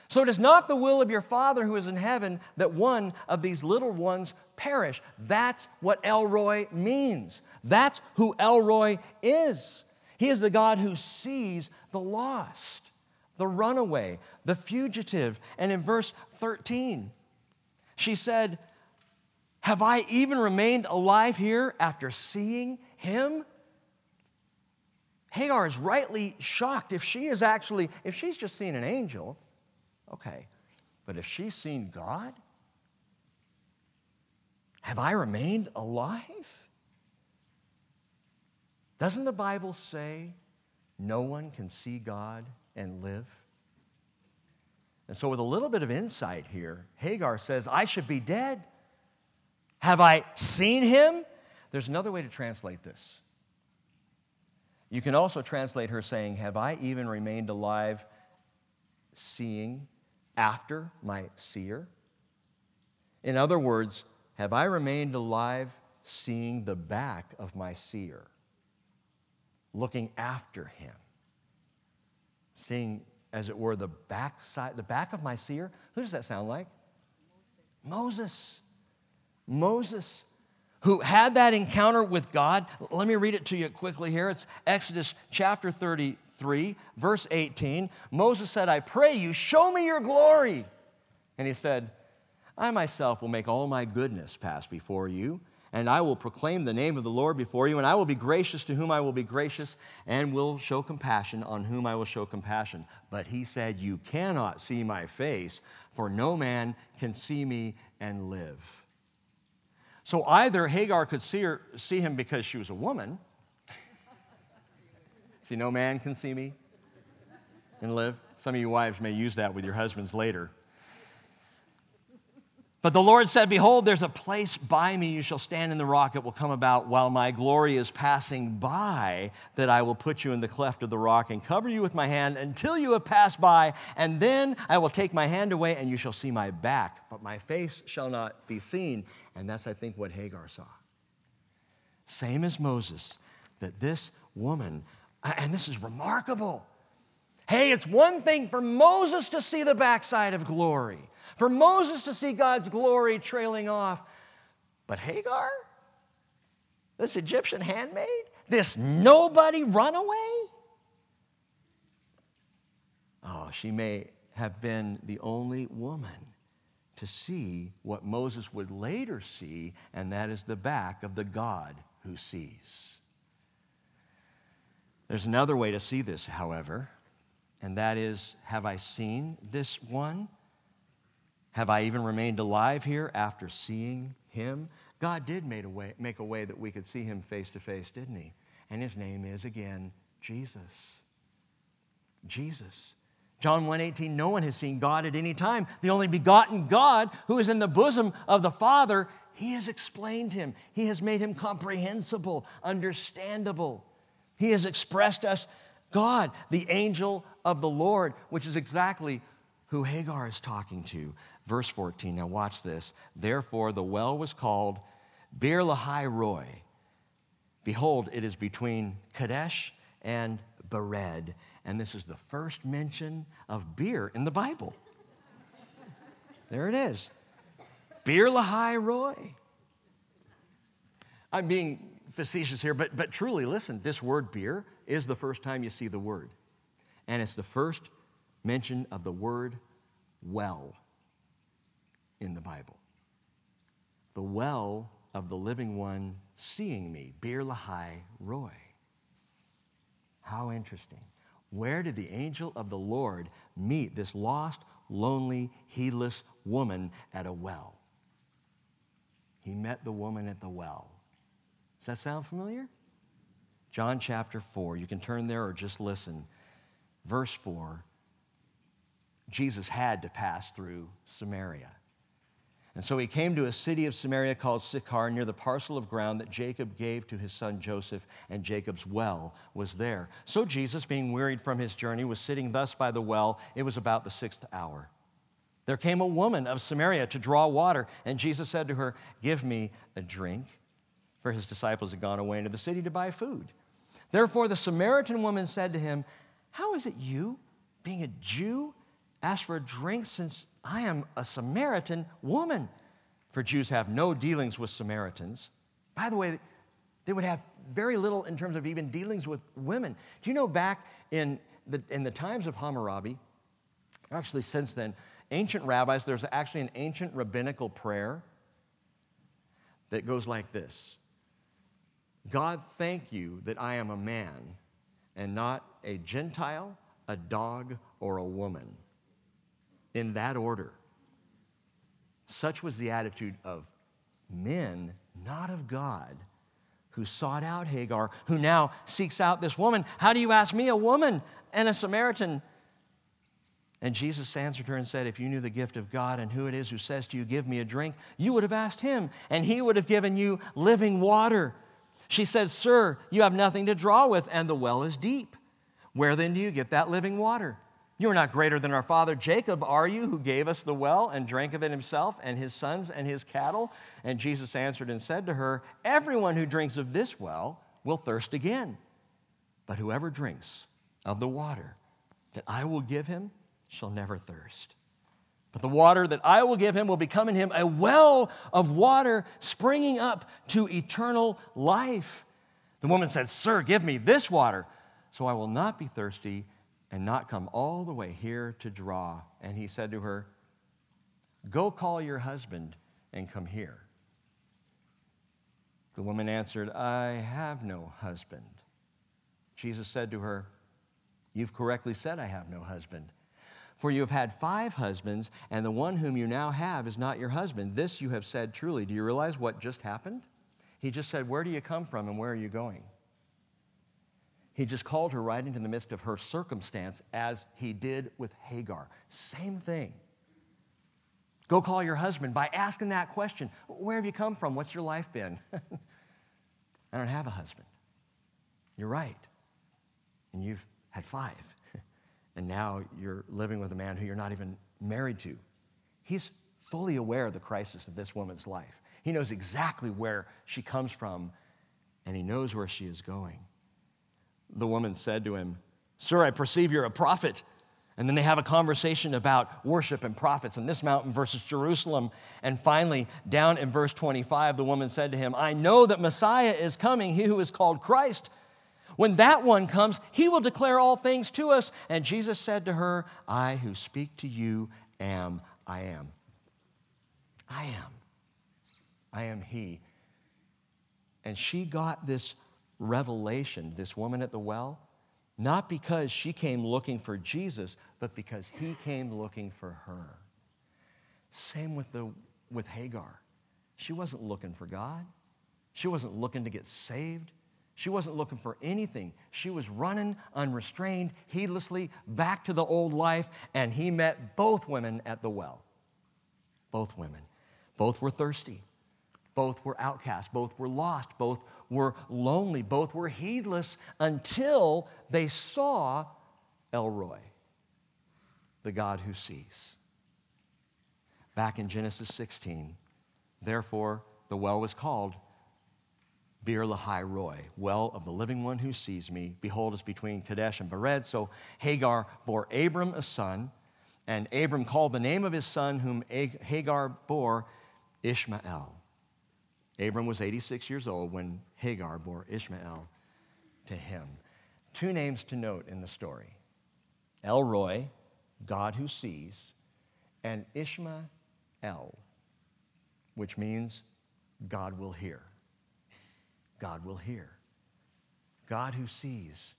A: So it is not the will of your Father who is in heaven that one of these little ones perish. That's what El Roi means. That's who El Roi is. He is the God who sees the lost, the runaway, the fugitive. And in verse 13, she said, Have I even remained alive here after seeing him? Hagar is rightly shocked if she is actually, if she's just seen an angel, Okay. But if she's seen God, have I remained alive? Doesn't the Bible say no one can see God and live? And so, with a little bit of insight here, Hagar says, I should be dead. Have I seen him? There's another way to translate this. You can also translate her saying, Have I even remained alive seeing after my seer? In other words, have I remained alive seeing the back of my seer, looking after him, seeing, as it were, the back side, the back of my seer? Who does that sound like? Moses. Moses, who had that encounter with God. Let me read it to you quickly here. It's Exodus chapter 33, verse 18, Moses said, I pray you, show me your glory. And he said, I myself will make all my goodness pass before you, and I will proclaim the name of the Lord before you, and I will be gracious to whom I will be gracious, and will show compassion on whom I will show compassion. But he said, You cannot see my face, for no man can see me and live. So either Hagar could see, her, see him because she was a woman, See, no man can see me and live. Some of you wives may use that with your husbands later. But the Lord said, Behold, there's a place by me. You shall stand in the rock. It will come about while my glory is passing by, that I will put you in the cleft of the rock and cover you with my hand until you have passed by. And then I will take my hand away, and you shall see my back, but my face shall not be seen. And that's, I think, what Hagar saw. Same as Moses, that this woman, and this is remarkable. Hey, it's one thing for Moses to see the backside of glory for Moses to see God's glory trailing off. But Hagar, this Egyptian handmaid, this nobody runaway, oh, she may have been the only woman to see what Moses would later see, and that is the back of the God who sees. There's another way to see this, however, and that is have I seen this one? Have I even remained alive here after seeing him? God did make a way, make a way that we could see him face to face, didn't he? And his name is again Jesus. Jesus. John 1:18 No one has seen God at any time. The only begotten God who is in the bosom of the Father, he has explained him. He has made him comprehensible, understandable. He has expressed us God, the angel of the Lord, which is exactly who Hagar is talking to. Verse 14, now watch this. Therefore, the well was called Beer Lahai Roi. Behold, it is between Kadesh and Bered. And this is the first mention of beer in the Bible. There it is. Beer Lahai Roi. I'm being facetious here, but, but truly, listen, this word beer is the first time you see the word. And it's the first mention of the word well in the Bible. The well of the living one seeing me, Beer Lahai Roi. How interesting. Where did the angel of the Lord meet this lost, lonely, heedless woman at a well? He met the woman at the well. Does that sound familiar? John chapter 4. You can turn there or just listen. Verse 4 Jesus had to pass through Samaria. And so he came to a city of Samaria called Sychar near the parcel of ground that Jacob gave to his son Joseph, and Jacob's well was there. So Jesus, being wearied from his journey, was sitting thus by the well. It was about the sixth hour. There came a woman of Samaria to draw water, and Jesus said to her, Give me a drink. For his disciples had gone away into the city to buy food. Therefore, the Samaritan woman said to him, How is it you, being a Jew, ask for a drink since I am a Samaritan woman. For Jews have no dealings with Samaritans. By the way, they would have very little in terms of even dealings with women. Do you know back in the, in the times of Hammurabi, actually since then, ancient rabbis, there's actually an ancient rabbinical prayer that goes like this God, thank you that I am a man and not a Gentile, a dog, or a woman in that order. Such was the attitude of men, not of God, who sought out Hagar, who now seeks out this woman. How do you ask me, a woman and a Samaritan? And Jesus answered her and said, If you knew the gift of God and who it is who says to you, Give me a drink, you would have asked him, and he would have given you living water. She said, Sir, you have nothing to draw with, and the well is deep. Where then do you get that living water? You are not greater than our father Jacob, are you, who gave us the well and drank of it himself and his sons and his cattle? And Jesus answered and said to her, Everyone who drinks of this well will thirst again. But whoever drinks of the water that I will give him shall never thirst. But the water that I will give him will become in him a well of water springing up to eternal life. The woman said, Sir, give me this water, so I will not be thirsty and not come all the way here to draw. And he said to her, Go call your husband and come here. The woman answered, I have no husband. Jesus said to her, You've correctly said, I have no husband. For you have had five husbands, and the one whom you now have is not your husband. This you have said truly. Do you realize what just happened? He just said, Where do you come from and where are you going? He just called her right into the midst of her circumstance as he did with Hagar. Same thing. Go call your husband by asking that question Where have you come from? What's your life been? I don't have a husband. You're right. And you've had five. and now you're living with a man who you're not even married to. He's fully aware of the crisis of this woman's life. He knows exactly where she comes from, and he knows where she is going. The woman said to him, Sir, I perceive you're a prophet. And then they have a conversation about worship and prophets and this mountain versus Jerusalem. And finally, down in verse 25, the woman said to him, I know that Messiah is coming, he who is called Christ. When that one comes, he will declare all things to us. And Jesus said to her, I who speak to you am I am. I am. I am he. And she got this revelation, this woman at the well, not because she came looking for Jesus, but because he came looking for her. Same with, the, with Hagar. She wasn't looking for God, she wasn't looking to get saved. She wasn't looking for anything. She was running unrestrained, heedlessly back to the old life, and he met both women at the well. Both women. Both were thirsty. Both were outcast. Both were lost. Both were lonely. Both were heedless until they saw El Roi, the God who sees. Back in Genesis 16, therefore, the well was called Beer Lahai Roi, well of the living one who sees me. Behold, it's between Kadesh and Bered. So Hagar bore Abram a son, and Abram called the name of his son, whom Hagar bore, Ishmael. Abram was 86 years old when Hagar bore Ishmael to him. Two names to note in the story El Roi, God who sees, and Ishmael, which means God will hear. God will hear. God who sees,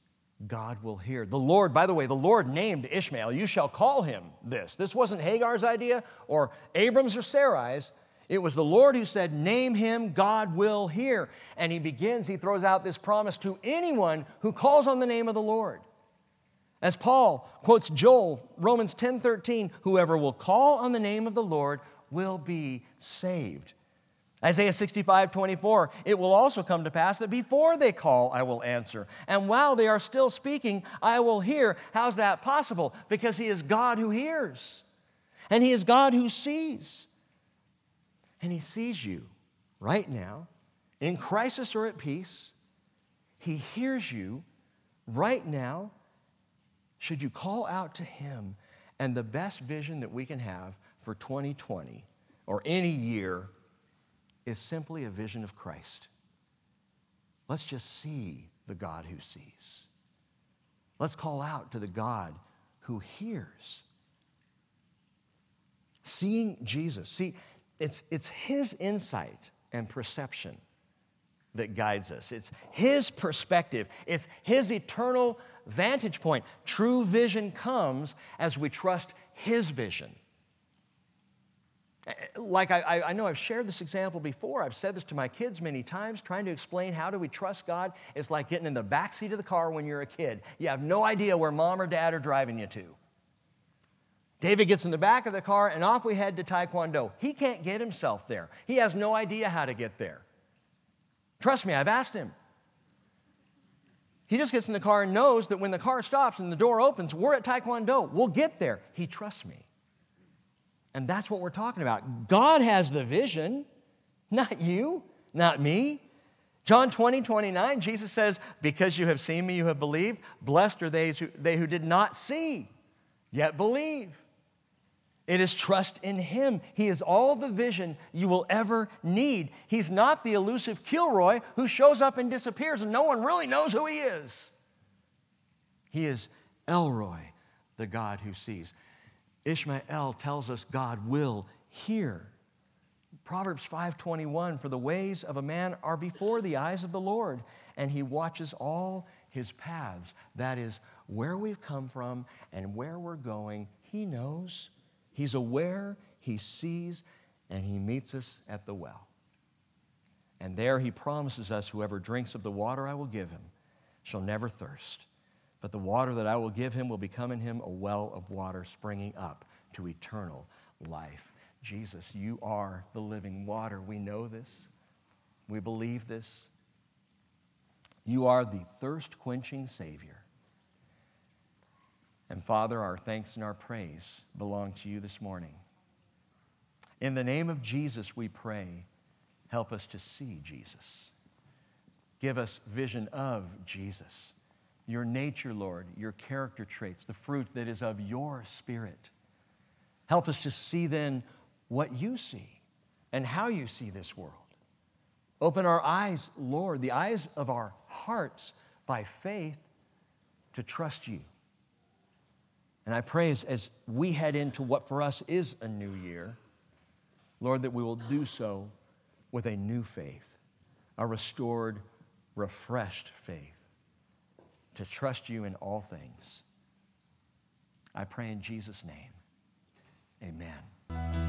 A: God will hear. The Lord, by the way, the Lord named Ishmael, you shall call him this. This wasn't Hagar's idea or Abram's or Sarai's. It was the Lord who said, Name him, God will hear. And he begins, he throws out this promise to anyone who calls on the name of the Lord. As Paul quotes Joel, Romans 10 13, whoever will call on the name of the Lord will be saved. Isaiah 65, 24, it will also come to pass that before they call, I will answer. And while they are still speaking, I will hear. How's that possible? Because He is God who hears, and He is God who sees. And He sees you right now, in crisis or at peace. He hears you right now. Should you call out to Him? And the best vision that we can have for 2020 or any year is simply a vision of Christ. Let's just see the God who sees. Let's call out to the God who hears. Seeing Jesus. See, it's, it's His insight and perception that guides us. It's His perspective, it's His eternal vantage point. True vision comes as we trust His vision. Like I, I know I've shared this example before. I've said this to my kids many times, trying to explain how do we trust God is like getting in the back seat of the car when you're a kid. You have no idea where mom or dad are driving you to. David gets in the back of the car and off we head to Taekwondo. He can't get himself there. He has no idea how to get there. Trust me, I've asked him. He just gets in the car and knows that when the car stops and the door opens, we're at Taekwondo. We'll get there. He trusts me. And that's what we're talking about. God has the vision, not you, not me. John 20, 29, Jesus says, Because you have seen me, you have believed. Blessed are they who, they who did not see, yet believe. It is trust in Him. He is all the vision you will ever need. He's not the elusive Kilroy who shows up and disappears and no one really knows who He is. He is El Roi, the God who sees. Ishmael tells us God will hear. Proverbs 5:21 for the ways of a man are before the eyes of the Lord and he watches all his paths that is where we've come from and where we're going he knows he's aware he sees and he meets us at the well and there he promises us whoever drinks of the water I will give him shall never thirst but the water that I will give him will become in him a well of water springing up to eternal life. Jesus, you are the living water. We know this. We believe this. You are the thirst quenching Savior. And Father, our thanks and our praise belong to you this morning. In the name of Jesus, we pray, help us to see Jesus. Give us vision of Jesus, your nature, Lord, your character traits, the fruit that is of your Spirit. Help us to see then what you see and how you see this world. Open our eyes, Lord, the eyes of our hearts by faith to trust you. And I pray as, as we head into what for us is a new year, Lord, that we will do so with a new faith, a restored, refreshed faith, to trust you in all things. I pray in Jesus' name. Amen.